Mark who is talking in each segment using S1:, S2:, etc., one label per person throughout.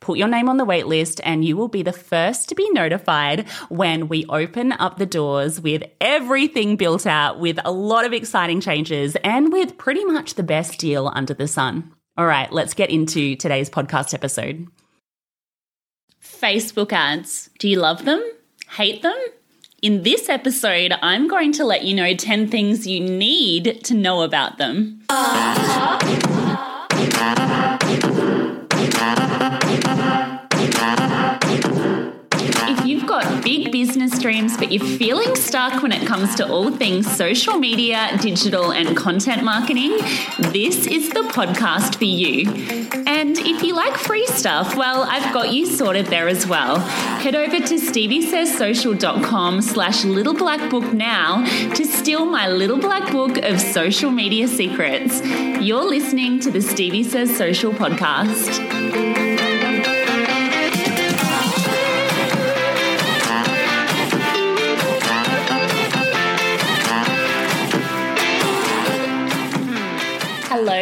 S1: put your name on the wait list, and you will be the first to be notified when we open up the doors with everything built out, with a lot of exciting changes, and with pretty much the best deal under the sun. All right, let's get into today's podcast episode. Facebook ads. Do you love them? Hate them? In this episode, I'm going to let you know 10 things you need to know about them. Uh-huh. Business dreams, but you're feeling stuck when it comes to all things social media, digital, and content marketing, this is the podcast for you. And if you like free stuff, well, I've got you sorted there as well. Head over to steviesayssocial.com slash little black book now to steal my little black book of social media secrets. You're listening to the Stevie Says Social podcast.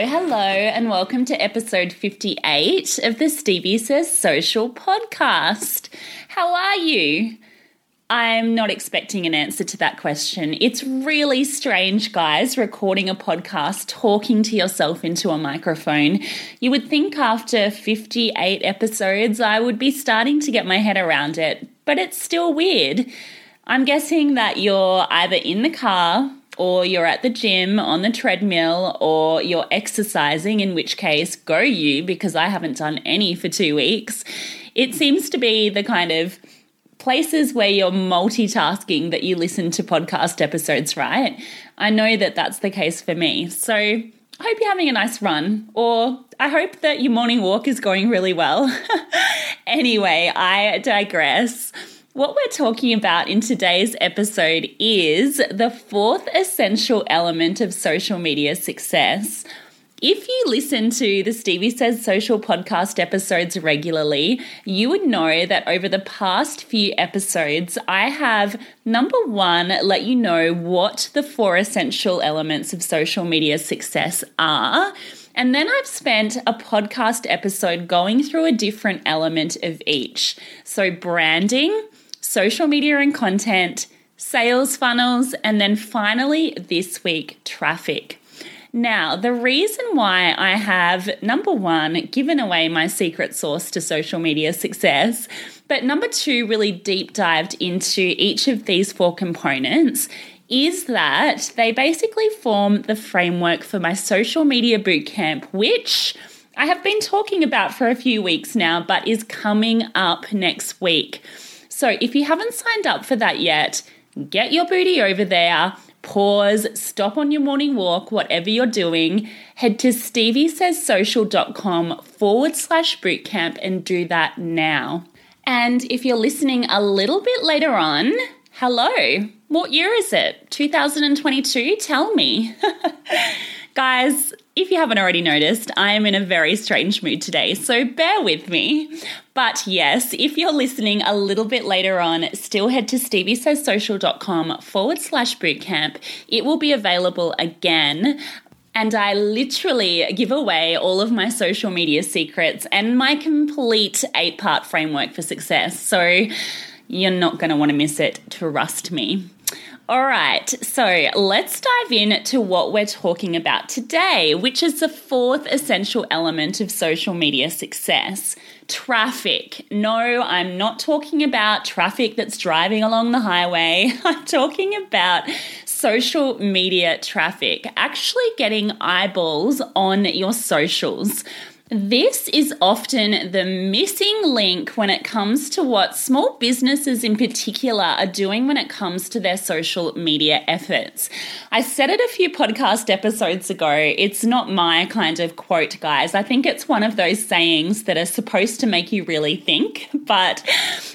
S1: Hello, and welcome to episode 58 of the Stevie Says Social podcast. How are you? I'm not expecting an answer to that question. It's really strange, guys, recording a podcast, talking to yourself into a microphone. You would think after 58 episodes, I would be starting to get my head around it, but it's still weird. I'm guessing that you're either in the car or you're at the gym on the treadmill, or you're exercising, in which case, go you, because I haven't done any for two weeks. It seems to be the kind of places where you're multitasking that you listen to podcast episodes, right? I know that that's the case for me. So I hope you're having a nice run, or I hope that your morning walk is going really well. anyway, I digress. What we're talking about in today's episode is the fourth essential element of social media success. If you listen to the Stevie Says Social podcast episodes regularly, you would know that over the past few episodes, I have number one, let you know what the four essential elements of social media success are. And then I've spent a podcast episode going through a different element of each. So, branding, social media and content, sales funnels, and then finally this week, traffic. Now, the reason why I have number one, given away my secret sauce to social media success, but number two, really deep dived into each of these four components is that they basically form the framework for my social media bootcamp, which I have been talking about for a few weeks now, but is coming up next week. So if you haven't signed up for that yet, get your booty over there. Pause, stop on your morning walk, whatever you're doing. Head to steviesayssocial.com forward slash bootcamp and do that now. And if you're listening a little bit later on, hello, what year is it? 2022? Tell me. Guys, if you haven't already noticed, I am in a very strange mood today, so bear with me. But yes, if you're listening a little bit later on, still head to steviesayssocial.com forward slash bootcamp. It will be available again and I literally give away all of my social media secrets and my complete eight part framework for success. So you're not going to want to miss it, trust me. All right, so let's dive in to what we're talking about today, which is the fourth essential element of social media success traffic. No, I'm not talking about traffic that's driving along the highway. I'm talking about social media traffic, actually getting eyeballs on your socials. This is often the missing link when it comes to what small businesses in particular are doing when it comes to their social media efforts. I said it a few podcast episodes ago. It's not my kind of quote, guys. I think it's one of those sayings that are supposed to make you really think. But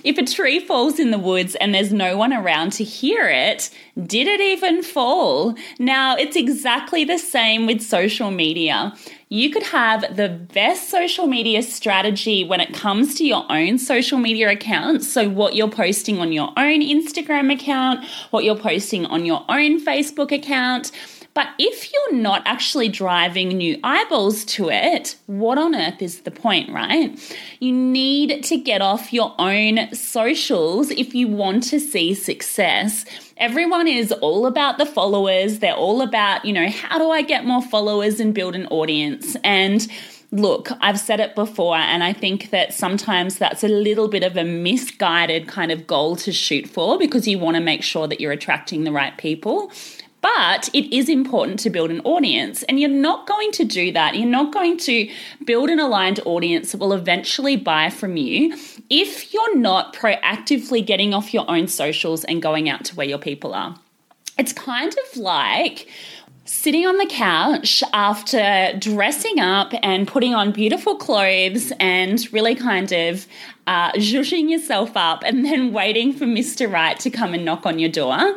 S1: if a tree falls in the woods and there's no one around to hear it, did it even fall? Now, it's exactly the same with social media you could have the best social media strategy when it comes to your own social media accounts. So, what you're posting on your own Instagram account, what you're posting on your own Facebook account. But if you're not actually driving new eyeballs to it, what on earth is the point, right? You need to get off your own socials if you want to see success everyone is all about the followers. They're all about, you know, how do I get more followers and build an audience? And look, I've said it before, and I think that sometimes that's a little bit of a misguided kind of goal to shoot for because you want to make sure that you're attracting the right people. But it is important to build an audience, and you're not going to do that. You're not going to build an aligned audience that will eventually buy from you if you're not proactively getting off your own socials and going out to where your people are. It's kind of like sitting on the couch after dressing up and putting on beautiful clothes and really kind of uh, yourself up and then waiting for Mr. Right to come and knock on your door.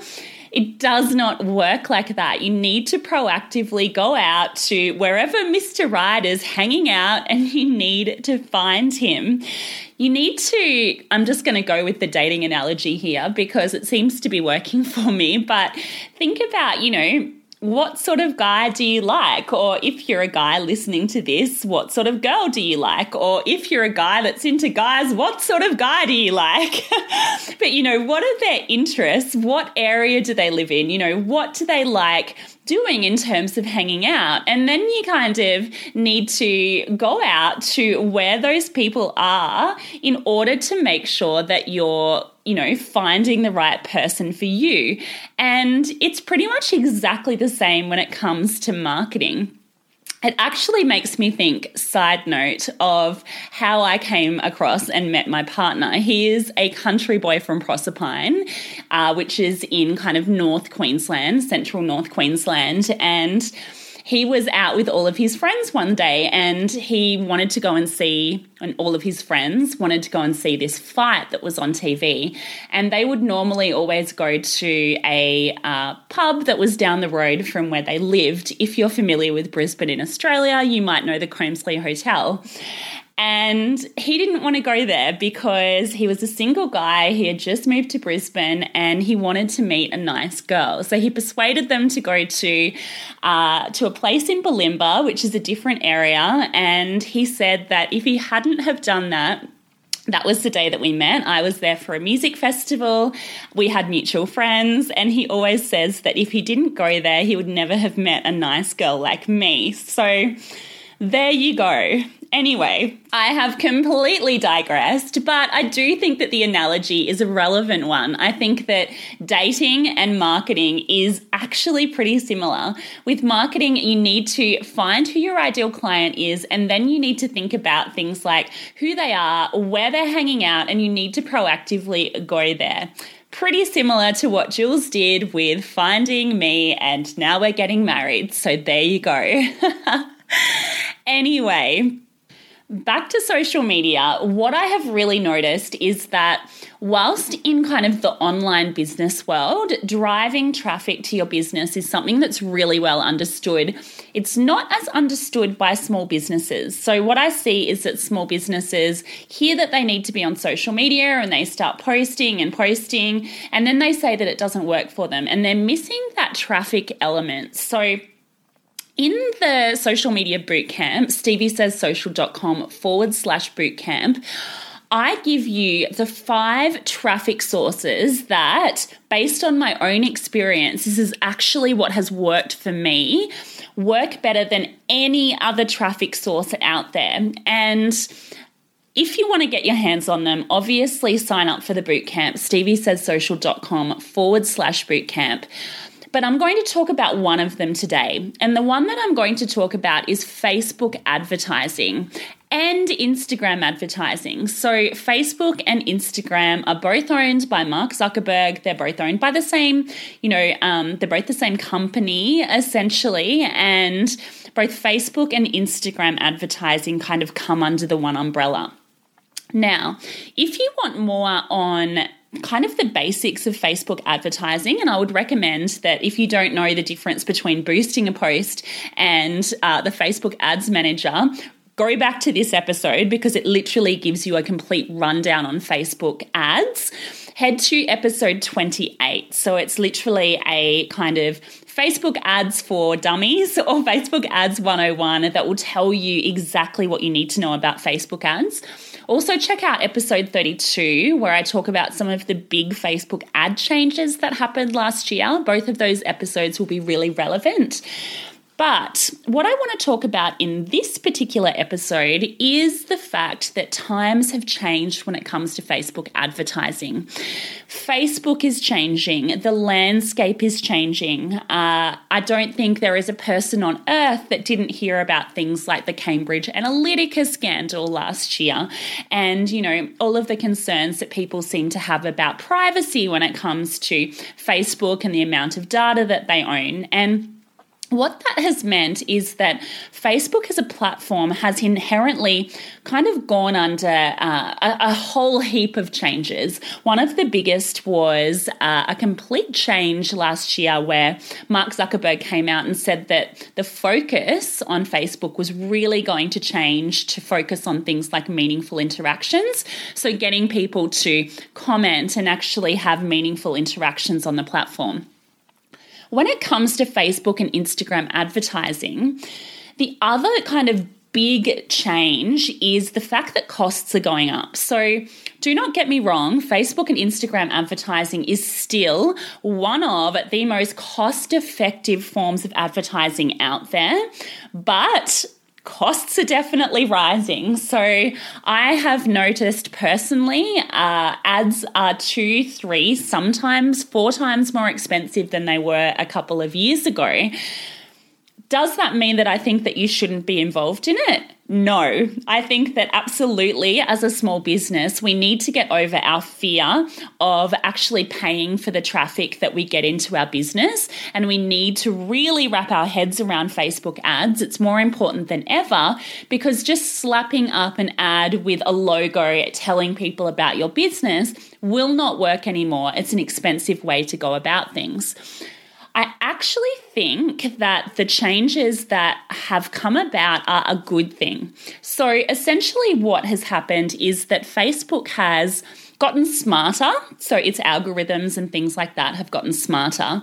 S1: It does not work like that. You need to proactively go out to wherever Mr. Is hanging out and you need to find him. You need to, I'm just going to go with the dating analogy here because it seems to be working for me, but think about, you know, what sort of guy do you like? Or if you're a guy listening to this, what sort of girl do you like? Or if you're a guy that's into guys, what sort of guy do you like? but, you know, what are their interests? What area do they live in? You know, what do they like? doing in terms of hanging out. And then you kind of need to go out to where those people are in order to make sure that you're you know, finding the right person for you. And it's pretty much exactly the same when it comes to marketing. It actually makes me think, side note, of how I came across and met my partner. He is a country boy from Proserpine, uh, which is in kind of North Queensland, central North Queensland. And he was out with all of his friends one day and he wanted to go and see, and all of his friends wanted to go and see this fight that was on TV. And they would normally always go to a uh, pub that was down the road from where they lived. If you're familiar with Brisbane in Australia, you might know the Cramesley Hotel. And he didn't want to go there because he was a single guy. He had just moved to Brisbane and he wanted to meet a nice girl. So he persuaded them to go to uh, to a place in Bulimba, which is a different area. And he said that if he hadn't have done that, that was the day that we met. I was there for a music festival. We had mutual friends, and he always says that if he didn't go there, he would never have met a nice girl like me. So there you go. Anyway, I have completely digressed, but I do think that the analogy is a relevant one. I think that dating and marketing is actually pretty similar. With marketing, you need to find who your ideal client is, and then you need to think about things like who they are, where they're hanging out, and you need to proactively go there pretty similar to what Jules did with finding me, and now we're getting married. So there you go. anyway, back to social media, what I have really noticed is that whilst in kind of the online business world, driving traffic to your business is something that's really well understood, it's not as understood by small businesses. So, what I see is that small businesses hear that they need to be on social media and they start posting and posting, and then they say that it doesn't work for them, and they're missing that traffic element. So, in the social media bootcamp, steviesays forward slash bootcamp, I give you the five traffic sources that, based on my own experience, this is actually what has worked for me, work better than any other traffic source out there. And if you want to get your hands on them, obviously sign up for the bootcamp, steviesays forward slash bootcamp. But I'm going to talk about one of them today. And the one that I'm going to talk about is Facebook advertising and Instagram advertising. So, Facebook and Instagram are both owned by Mark Zuckerberg. They're both owned by the same, you know, um, they're both the same company essentially. And both Facebook and Instagram advertising kind of come under the one umbrella. Now, if you want more on kind of the basics of Facebook advertising. And I would recommend that if you don't know the difference between boosting a post and uh, the Facebook Ads Manager, go back to this episode because it literally gives you a complete rundown on Facebook ads. Head to episode 28. So it's literally a kind of Facebook ads for dummies or Facebook ads 101 that will tell you exactly what you need to know about Facebook ads. Also, check out episode 32, where I talk about some of the big Facebook ad changes that happened last year. Both of those episodes will be really relevant. But what I want to talk about in this particular episode is the fact that times have changed when it comes to Facebook advertising. Facebook is changing, the landscape is changing. Uh, I don't think there is a person on earth that didn't hear about things like the Cambridge Analytica scandal last year and, you know, all of the concerns that people seem to have about privacy when it comes to Facebook and the amount of data that they own. And what that has meant is that Facebook as a platform has inherently kind of gone under uh, a, a, whole heap of changes. One of the biggest was uh, a complete change last year where Mark Zuckerberg came out and said that the focus on Facebook was really going to change to focus on things like meaningful interactions. So, getting people to comment and actually have meaningful interactions on the platform. When it comes to Facebook and Instagram advertising, the other kind of big change is the fact that costs are going up. So, do not get me wrong, Facebook and Instagram advertising is still one of the most cost effective forms of advertising out there, but costs are definitely rising. So I have noticed personally, uh, ads are two, three, sometimes four times more expensive than they were a couple of years ago. Does that mean that I think that you shouldn't be involved in it? No, I think that absolutely, as a small business, we need to get over our fear of actually paying for the traffic that we get into our business. And we need to really wrap our heads around Facebook ads. It's more important than ever because just slapping up an ad with a logo telling people about your business will not work anymore. It's an expensive way to go about things. I actually think that the changes that have come about are a good thing. So, essentially, what has happened is that Facebook has gotten smarter. So, its algorithms and things like that have gotten smarter.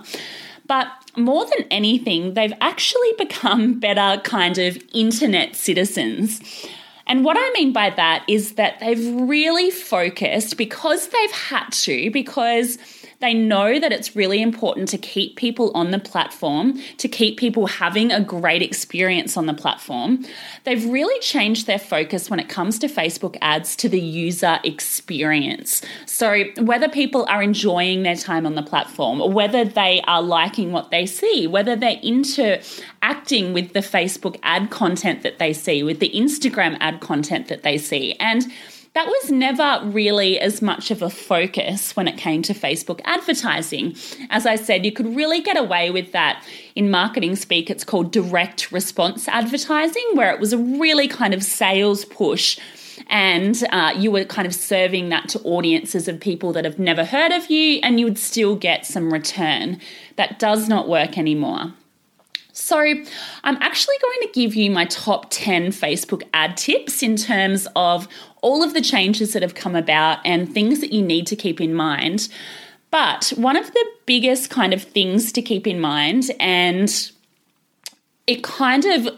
S1: But more than anything, they've actually become better kind of internet citizens. And what I mean by that is that they've really focused because they've had to, because they know that it's really important to keep people on the platform, to keep people having a great experience on the platform. They've really changed their focus when it comes to Facebook ads to the user experience. So, whether people are enjoying their time on the platform, or whether they are liking what they see, whether they're interacting with the Facebook ad content that they see, with the Instagram ad content that they see. And that was never really as much of a focus when it came to Facebook advertising. As I said, you could really get away with that in marketing speak. It's called direct response advertising, where it was a really kind of sales push and uh, you were kind of serving that to audiences of people that have never heard of you, and you would still get some return. That does not work anymore. So, I'm actually going to give you my top 10 Facebook ad tips in terms of all of the changes that have come about and things that you need to keep in mind. But one of the biggest kind of things to keep in mind, and it kind of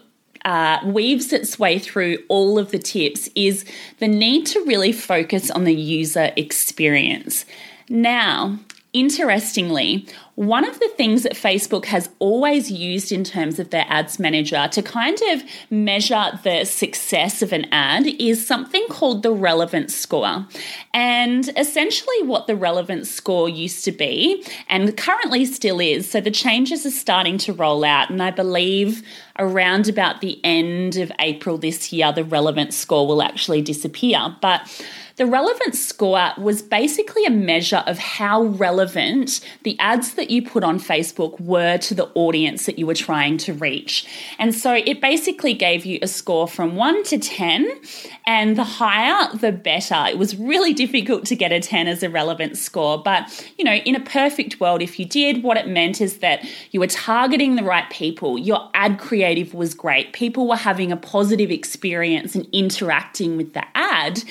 S1: uh, weaves its way through all of the tips, is the need to really focus on the user experience. Now, interestingly, one of the things that Facebook has always used in terms of their ads manager to kind of measure the success of an ad is something called the relevance score. And essentially, what the relevance score used to be, and currently still is, so the changes are starting to roll out, and I believe around about the end of April this year, the relevance score will actually disappear. But the relevance score was basically a measure of how relevant the ads that you put on Facebook were to the audience that you were trying to reach. And so it basically gave you a score from 1 to 10, and the higher, the better. It was really difficult to get a 10 as a relevance score, but you know, in a perfect world, if you did, what it meant is that you were targeting the right people, your ad creative was great, people were having a positive experience and interacting with the ad.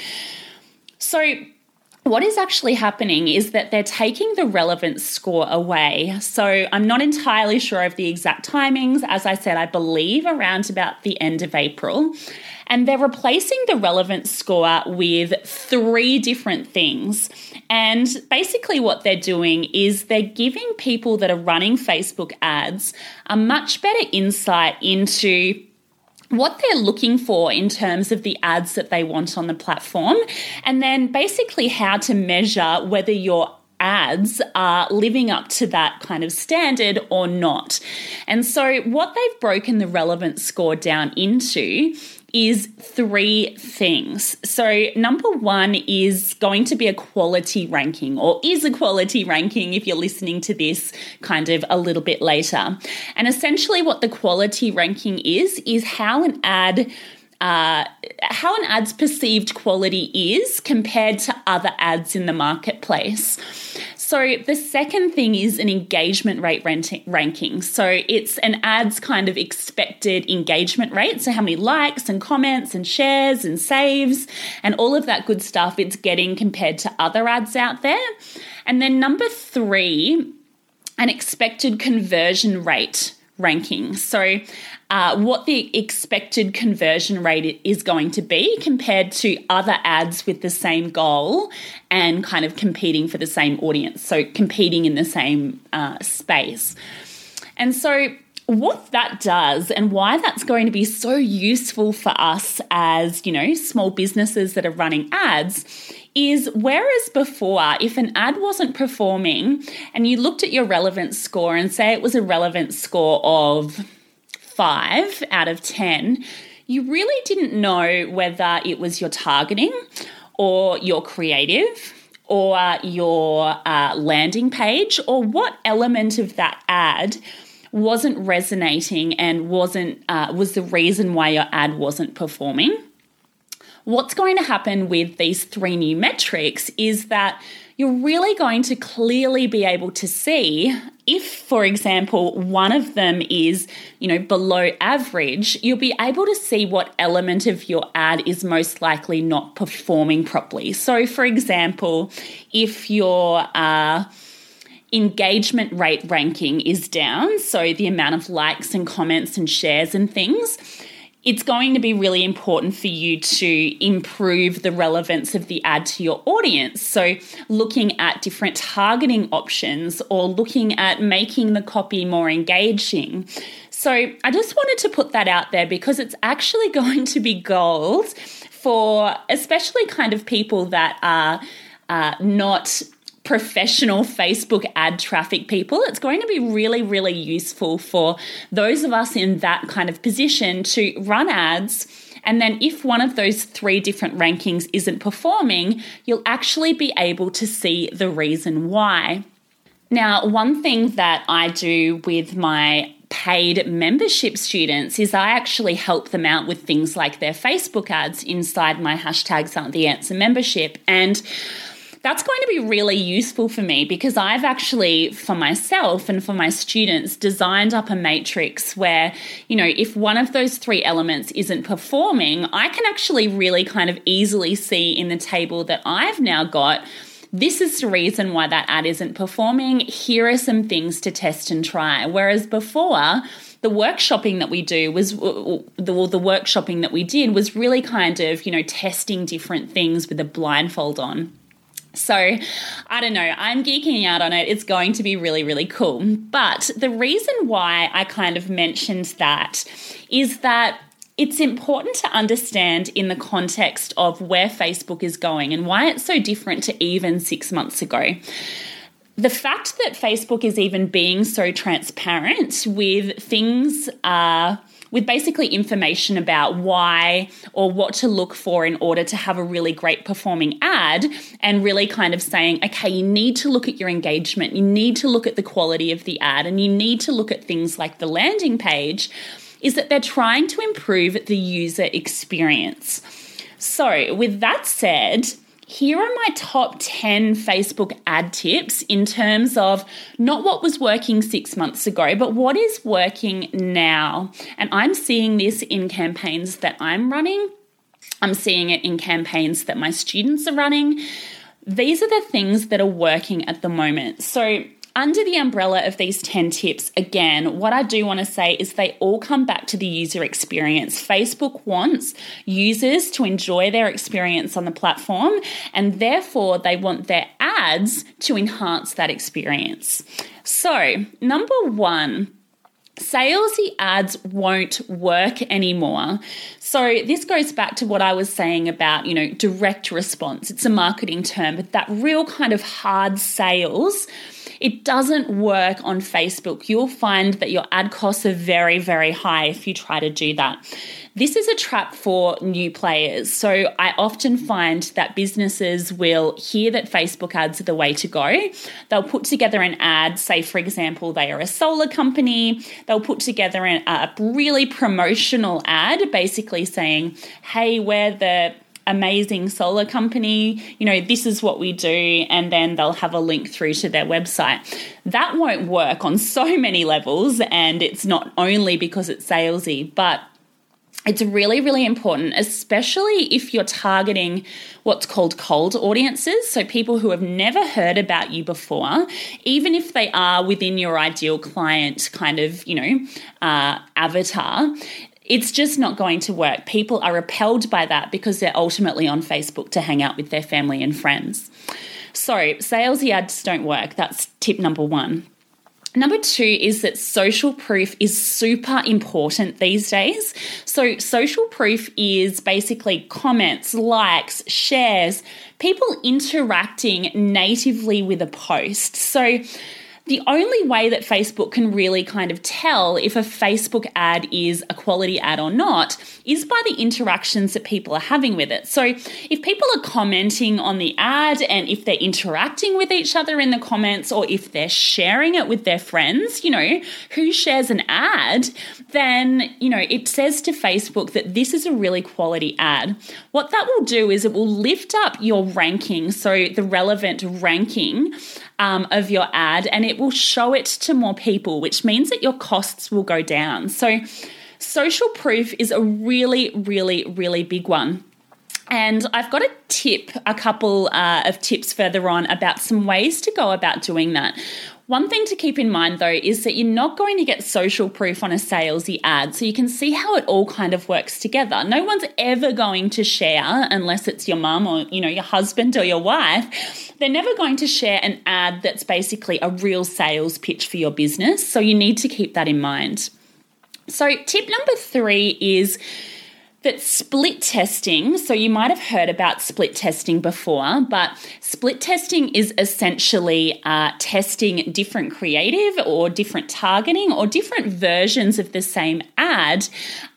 S1: So, what is actually happening is that they're taking the relevance score away. So I'm not entirely sure of the exact timings. As I said, I believe around about the end of April. And they're replacing the relevance score with three different things. And basically, what they're doing is they're giving people that are running Facebook ads a much better insight into what they're looking for in terms of the ads that they want on the platform, and then basically how to measure whether your ads are living up to that kind of standard or not. And so, what they've broken the relevance score down into is three things. So, number one is going to be a quality ranking, or is a quality ranking if you're listening to this kind of a little bit later. And essentially, what the quality ranking is, is how an ad uh, how an ad's perceived quality is compared to other ads in the marketplace. So, the second thing is an engagement rate ranking. So, it's an ad's kind of expected engagement rate. So, how many likes and comments and shares and saves and all of that good stuff it's getting compared to other ads out there. And then, number three, an expected conversion rate ranking. So, uh, what the expected conversion rate is going to be compared to other ads with the same goal and kind of competing for the same audience. So, competing in the same uh, space. And so, what that does and why that's going to be so useful for us as, you know, small businesses that are running ads is whereas before, if an ad wasn't performing and you looked at your relevance score and say it was a relevance score of five out of 10, you really didn't know whether it was your targeting or your creative or your uh, landing page or what element of that ad wasn't resonating and wasn't uh, was the reason why your ad wasn't performing what's going to happen with these three new metrics is that you're really going to clearly be able to see if for example one of them is you know below average you'll be able to see what element of your ad is most likely not performing properly. So for example if your uh, engagement rate ranking is down so the amount of likes and comments and shares and things it's going to be really important for you to improve the relevance of the ad to your audience. So, looking at different targeting options or looking at making the copy more engaging. So, I just wanted to put that out there because it's actually going to be gold for especially kind of people that are uh, not professional Facebook ad traffic people, it's going to be really, really useful for those of us in that kind of position to run ads And then if one of those three different rankings isn't performing, you'll actually be able to see the reason why. Now, one thing that I do with my paid membership students is I actually help them out with things like their Facebook ads inside my hashtags aren't the answer membership. And that's going to be really useful for me because I've actually, for myself and for my students, designed up a matrix where, you know, if one of those three elements isn't performing, I can actually really kind of easily see in the table that I've now got this is the reason why that ad isn't performing. Here are some things to test and try. Whereas before, the workshopping that we do was the, the workshopping that we did was really kind of, you know, testing different things with a blindfold on. So, I don't know, I'm geeking out on it. It's going to be really, really cool. But the reason why I kind of mentioned that is that it's important to understand in the context of where Facebook is going and why it's so different to even six months ago. The fact that Facebook is even being so transparent with things, uh, with basically information about why or what to look for in order to have a really great performing ad, and really kind of saying, okay, you need to look at your engagement, you need to look at the quality of the ad, and you need to look at things like the landing page is that they're trying to improve the user experience. So, with that said, here are my top 10 Facebook ad tips in terms of not what was working six months ago, but what is working now. And I'm seeing this in campaigns that I'm running, I'm seeing it in campaigns that my students are running. These are the things that are working at the moment. So, under the umbrella of these 10 tips, again, what I do want to say is they all come back to the user experience. Facebook wants users to enjoy their experience on the platform, and therefore they want their ads to enhance that experience. So, number one, salesy ads won't work anymore. So this goes back to what I was saying about, you know, direct response. It's a marketing term, but that real kind of hard sales it doesn't work on Facebook. You'll find that your ad costs are very, very high if you try to do that. This is a trap for new players. So I often find that businesses will hear that Facebook ads are the way to go. They'll put together an ad, say, for example, they are a solar company. They'll put together an, a really promotional ad, basically saying, hey, we're the amazing solar company, you know, this is what we do, and then they'll have a link through to their website. That won't work on so many levels, and it's not only because it's salesy, but it's really, really important, especially if you're targeting what's called cold audiences. So, people who have never heard about you before, even if they are within your ideal client kind of, you know, uh, avatar, it's just not going to work. People are repelled by that because they're ultimately on Facebook to hang out with their family and friends. So, salesy ads don't work. That's tip number one. Number two is that social proof is super important these days. So, social proof is basically comments, likes, shares, people interacting natively with a post. So, the only way that Facebook can really kind of tell if a Facebook ad is a quality ad or not is by the interactions that people are having with it. So if people are commenting on the ad and if they're interacting with each other in the comments or if they're sharing it with their friends, you know, who shares an ad, then, you know, it says to Facebook that this is a really quality ad. What that will do is it will lift up your ranking, so the relevant ranking um, of your ad and it will show it to more people, which means that your costs will go down. So, social proof is a really, really, really big one. And I've got a tip, a couple uh, of tips further on about some ways to go about doing that. One thing to keep in mind though is that you're not going to get social proof on a salesy ad. So you can see how it all kind of works together. No one's ever going to share unless it's your mum or, you know, your husband or your wife. They're never going to share an ad that's basically a real sales pitch for your business. So you need to keep that in mind. So tip number 3 is that split testing, so you might have heard about split testing before, but split testing is essentially uh, testing different creative or different targeting or different versions of the same ad.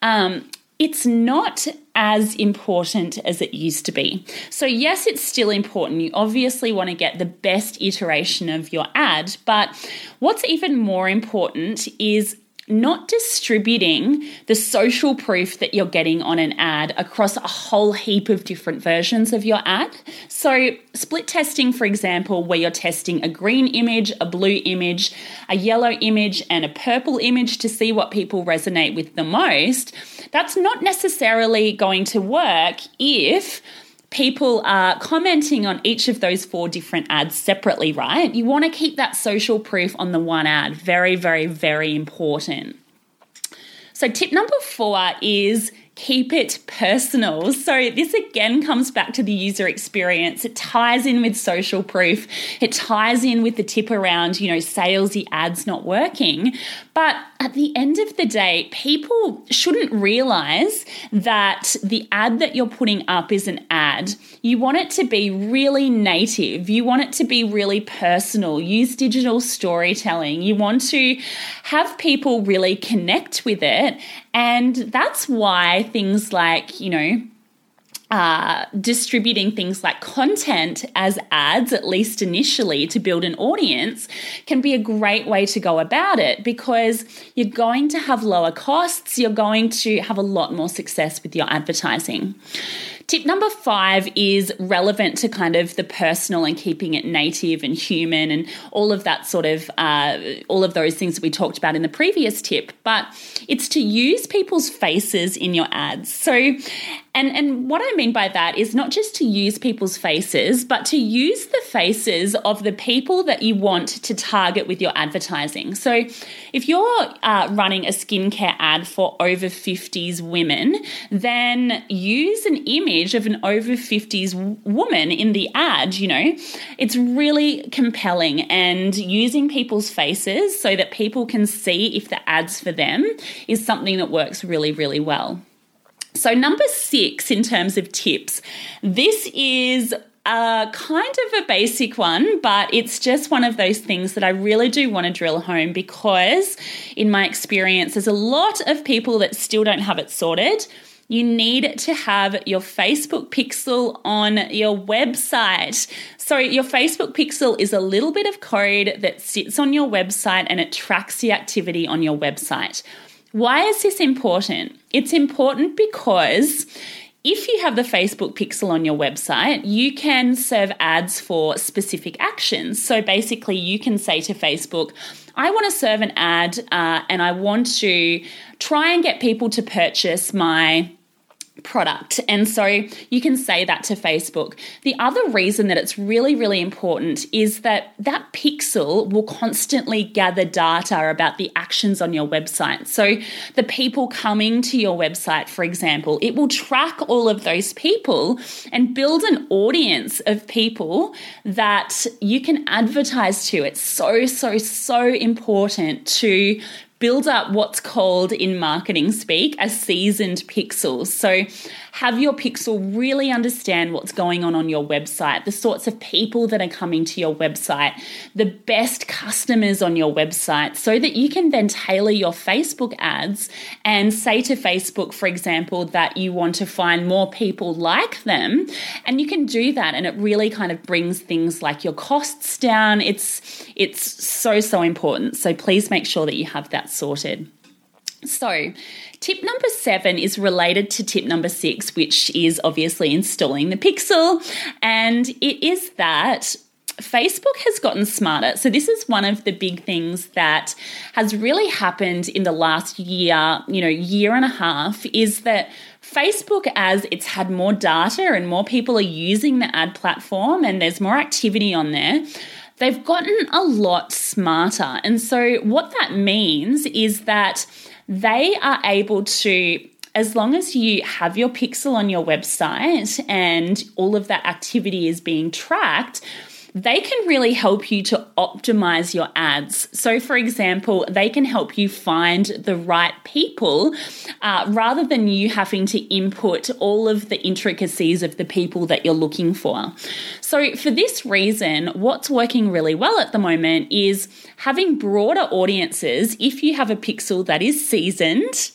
S1: Um, it's not as important as it used to be. So, yes, it's still important. You obviously want to get the best iteration of your ad, but what's even more important is not distributing the social proof that you're getting on an ad across a whole heap of different versions of your ad. So, split testing, for example, where you're testing a green image, a blue image, a yellow image, and a purple image to see what people resonate with the most, that's not necessarily going to work if people are commenting on each of those four different ads separately, right? You want to keep that social proof on the one ad. Very, very, very important. So, tip number four is keep it personal. So, this again comes back to the user experience. It ties in with social proof, it ties in with the tip around, you know, salesy ads not working. But at the end of the day, people shouldn't realize that the ad that you're putting up is an ad. You want it to be really native, you want it to be really personal. Use digital storytelling. You want to have people really connect with it. And that's why things like, you know, uh, distributing things like content as ads, at least initially, to build an audience, can be a great way to go about it because you're going to have lower costs, you're going to have a lot more success with your advertising. Tip number five is relevant to kind of the personal and keeping it native and human and all of that sort of, uh, all of those things that we talked about in the previous tip. But it's to use people's faces in your ads. So, and, and what I mean by that is not just to use people's faces, but to use the faces of the people that you want to target with your advertising. So if you're uh, running a skincare ad for over 50s women, then use an image of an over 50s woman in the ad. You know, it's really compelling and using people's faces so that people can see if the ad's for them is something that works really, really well. So, number six in terms of tips, this is a kind of a basic one, but it's just one of those things that I really do want to drill home because, in my experience, there's a lot of people that still don't have it sorted. You need to have your Facebook pixel on your website. So, your Facebook pixel is a little bit of code that sits on your website and it tracks the activity on your website. Why is this important? It's important because if you have the Facebook pixel on your website, you can serve ads for specific actions. So basically, you can say to Facebook, I want to serve an ad uh, and I want to try and get people to purchase my product. And so you can say that to Facebook. The other reason that it's really, really important is that that pixel will constantly gather data about the actions on your website. So the people coming to your website, for example, it will track all of those people and build an audience of people that you can advertise to. It's so, so, so important to build up what's called in marketing speak a seasoned pixel. So have your pixel really understand what's going on on your website, the sorts of people that are coming to your website, the best customers on your website, so that you can then tailor your Facebook ads and say to Facebook, for example, that you want to find more people like them. And you can do that, and it really kind of brings things like your costs down. It's it's so so important. So please make sure that you have that sorted. So, tip number seven is related to tip number six, which is obviously installing the pixel. And it is that Facebook has gotten smarter. So, this is one of the big things that has really happened in the last year, you know, year and a half, is that Facebook, as it's had more data and more people are using the ad platform and there's more activity on there, they've gotten a lot smarter. And so, what that means is that they are able to as long as you have your pixel on your website and all of that activity is being tracked, they can really help you to optimize your ads. So, for example, they can help you find the right people uh, rather than you having to input all of the intricacies of the people that you're looking for. So, for this reason, what's working really well at the moment is having broader audiences. If you have a pixel that is seasoned,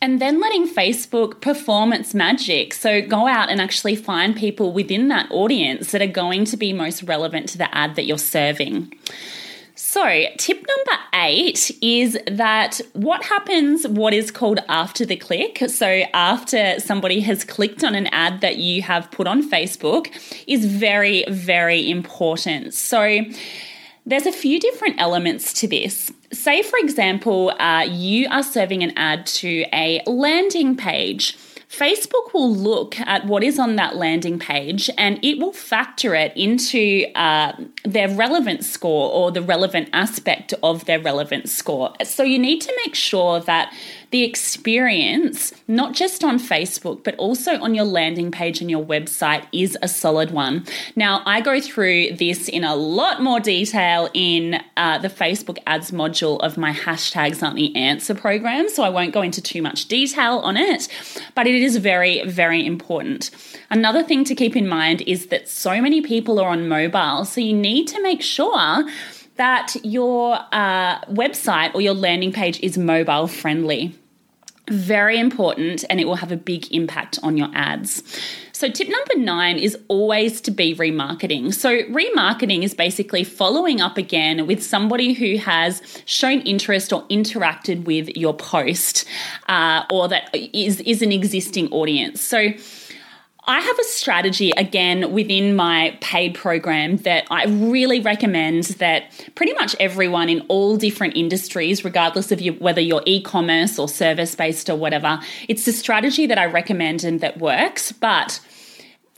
S1: and then letting Facebook perform its magic. So go out and actually find people within that audience that are going to be most relevant to the ad that you're serving. So, tip number eight is that what happens, what is called after the click. So, after somebody has clicked on an ad that you have put on Facebook, is very, very important. So, there's a few different elements to this. Say, for example, uh, you are serving an ad to a landing page. Facebook will look at what is on that landing page and it will factor it into uh, their relevant score or the relevant aspect of their relevant score. So you need to make sure that the experience, not just on Facebook, but also on your landing page and your website, is a solid one. Now, I go through this in a lot more detail in uh, the Facebook ads module of my hashtags aren't the answer program, so I won't go into too much detail on it, but it is very, very important. Another thing to keep in mind is that so many people are on mobile, so you need to make sure that your uh, website or your landing page is mobile friendly. Very important, and it will have a big impact on your ads. So, tip number nine is always to be remarketing. So, remarketing is basically following up again with somebody who has shown interest or interacted with your post uh, or that is, is an existing audience. So, I have a strategy again within my paid program that I really recommend that pretty much everyone in all different industries, regardless of you, whether you're e commerce or service based or whatever, it's a strategy that I recommend and that works. But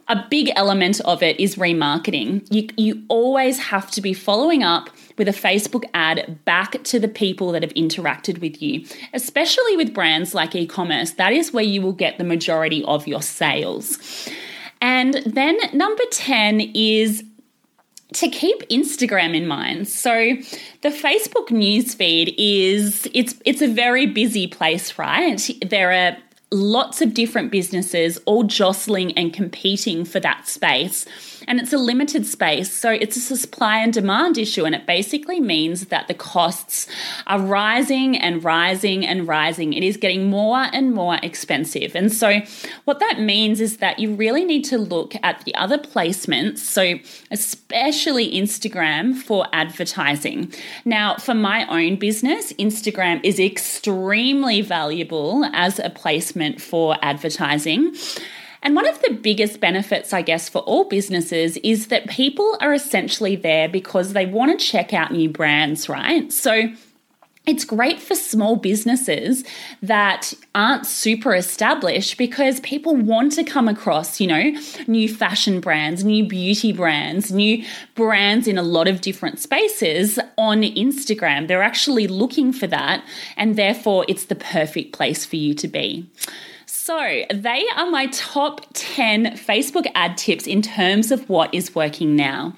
S1: a big element of it is remarketing. You, you always have to be following up with a Facebook ad back to the people that have interacted with you, especially with brands like e commerce. That is where you will get the majority of your sales. And then number 10 is to keep Instagram in mind. So the Facebook newsfeed is it's it's a very busy place, right? There are lots of different businesses all jostling and competing for that space. And it's a limited space, so it's a supply and demand issue. And it basically means that the costs are rising and rising and rising. It is getting more and more expensive. And so, what that means is that you really need to look at the other placements, so especially Instagram for advertising. Now, for my own business, Instagram is extremely valuable as a placement for advertising. And one of the biggest benefits, I guess, for all businesses is that people are essentially there because they want to check out new brands, right? So it's great for small businesses that aren't super established because people want to come across, you know, new fashion brands, new beauty brands, new brands in a lot of different spaces on Instagram. They're actually looking for that, and therefore it's the perfect place for you to be. So, they are my top 10 Facebook ad tips in terms of what is working now.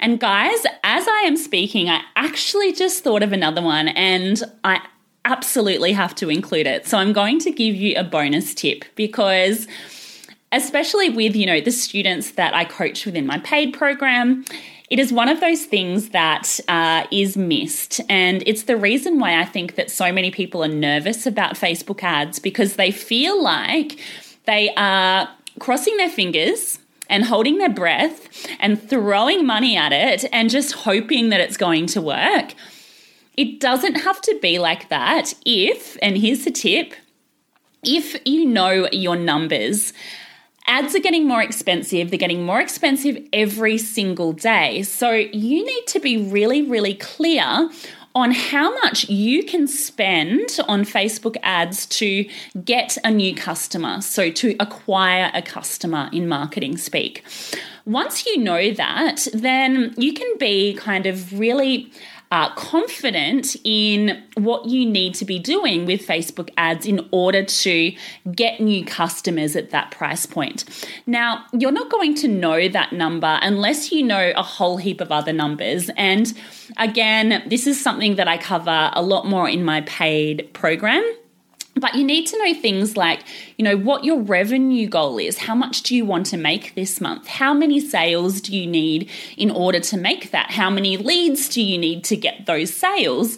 S1: And guys, as I am speaking, I actually just thought of another one and I absolutely have to include it. So, I'm going to give you a bonus tip because especially with, you know, the students that I coach within my paid program, it is one of those things that uh, is missed. And it's the reason why I think that so many people are nervous about Facebook ads because they feel like they are crossing their fingers and holding their breath and throwing money at it and just hoping that it's going to work. It doesn't have to be like that if, and here's the tip, if you know your numbers ads are getting more expensive. They're getting more expensive every single day. So you need to be really, really clear on how much you can spend on Facebook ads to get a new customer, so to acquire a customer in marketing speak. Once you know that, then you can be kind of really uh, confident in what you need to be doing with Facebook ads in order to get new customers at that price point. Now, you're not going to know that number unless you know a whole heap of other numbers. And again, this is something that I cover a lot more in my paid program. But you need to know things like, you know, what your revenue goal is. How much do you want to make this month? How many sales do you need in order to make that? How many leads do you need to get those sales?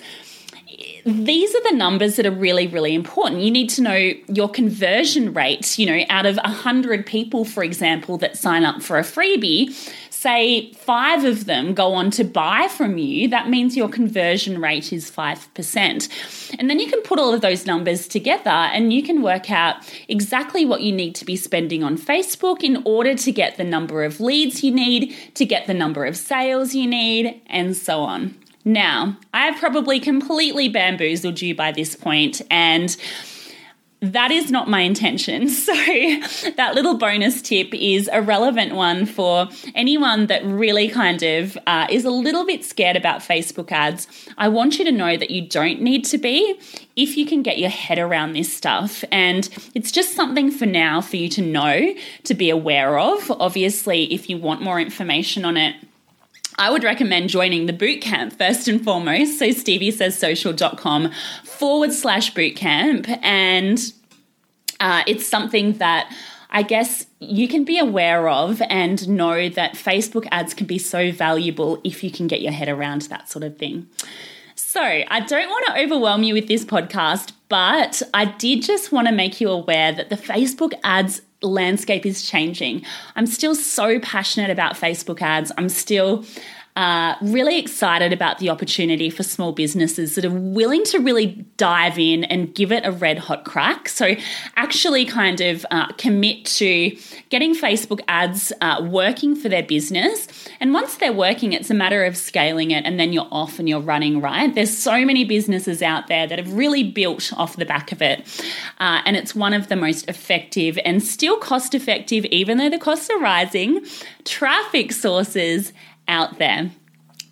S1: these are the numbers that are really, really important. You need to know your conversion rate. You know, out of 100 people, for example, that sign up for a freebie, say five of them go on to buy from you, that means your conversion rate is 5%. And then you can put all of those numbers together and you can work out exactly what you need to be spending on Facebook in order to get the number of leads you need, to get the number of sales you need, and so on. Now, I've probably completely bamboozled you by this point, and that is not my intention. So, that little bonus tip is a relevant one for anyone that really kind of uh, is a little bit scared about Facebook ads. I want you to know that you don't need to be if you can get your head around this stuff. And it's just something for now for you to know, to be aware of. Obviously, if you want more information on it, I would recommend joining the bootcamp first and foremost. So Stevie says social.com forward slash bootcamp. And uh, it's something that I guess you can be aware of and know that Facebook ads can be so valuable if you can get your head around that sort of thing. So, I don't want to overwhelm you with this podcast, but I did just want to make you aware that the Facebook ads landscape is changing. I'm still so passionate about Facebook ads. I'm still uh, really excited about the opportunity for small businesses that are willing to really dive in and give it a red hot crack. So, actually, kind of uh, commit to getting Facebook ads uh, working for their business. And once they're working, it's a matter of scaling it and then you're off and you're running, right? There's so many businesses out there that have really built off the back of it. Uh, and it's one of the most effective and still cost effective, even though the costs are rising, traffic sources out there.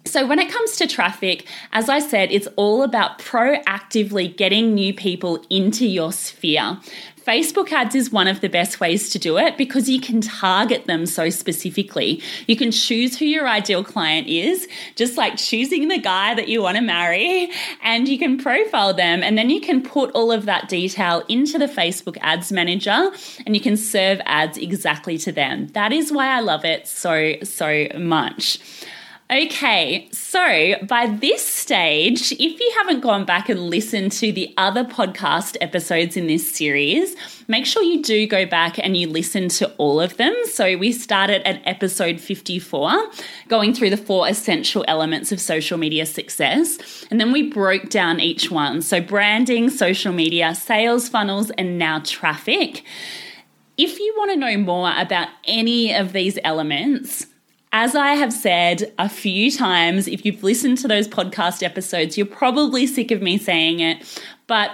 S1: So, when it comes to traffic, as I said, it's all about proactively getting new people into your sphere. Facebook ads is one of the best ways to do it because you can target them so specifically. You can choose who your ideal client is, just like choosing the guy that you want to marry, and you can profile them. And then you can put all of that detail into the Facebook ads manager and you can serve ads exactly to them. That is why I love it so, so much. Okay, so by this stage, if you haven't gone back and listened to the other podcast episodes in this series, make sure you do go back and you listen to all of them. So we started at episode 54, going through the four essential elements of social media success. And then we broke down each one. So branding, social media, sales funnels, and now traffic. If you want to know more about any of these elements, as I have said a few times, if you've listened to those podcast episodes, you're probably sick of me saying it, but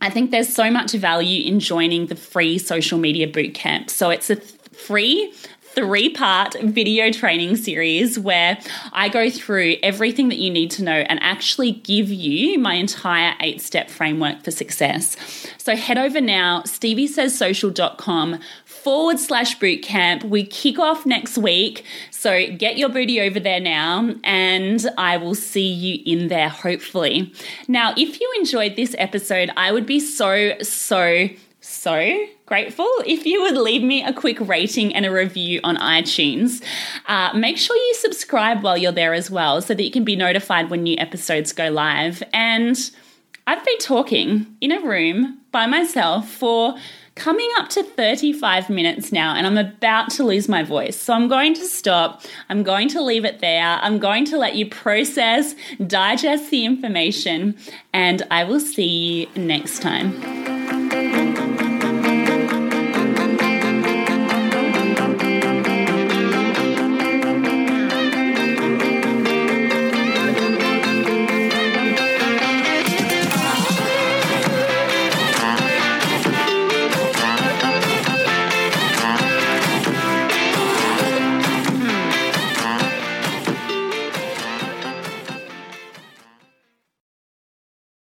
S1: I think there's so much value in joining the free social media bootcamp. So it's a th- free three part video training series where I go through everything that you need to know and actually give you my entire eight step framework for success. So head over now, steviesayssocial.com forward slash bootcamp. We kick off next week. So get your booty over there now, and I will see you in there hopefully. Now, if you enjoyed this episode, I would be so, so, so grateful if you would leave me a quick rating and a review on iTunes. Uh, make sure you subscribe while you're there as well so that you can be notified when new episodes go live. And I've been talking in a room by myself for coming up to 35 minutes now, and I'm about to lose my voice. So I'm going to stop. I'm going to leave it there. I'm going to let you process, digest the information, and I will see you next time.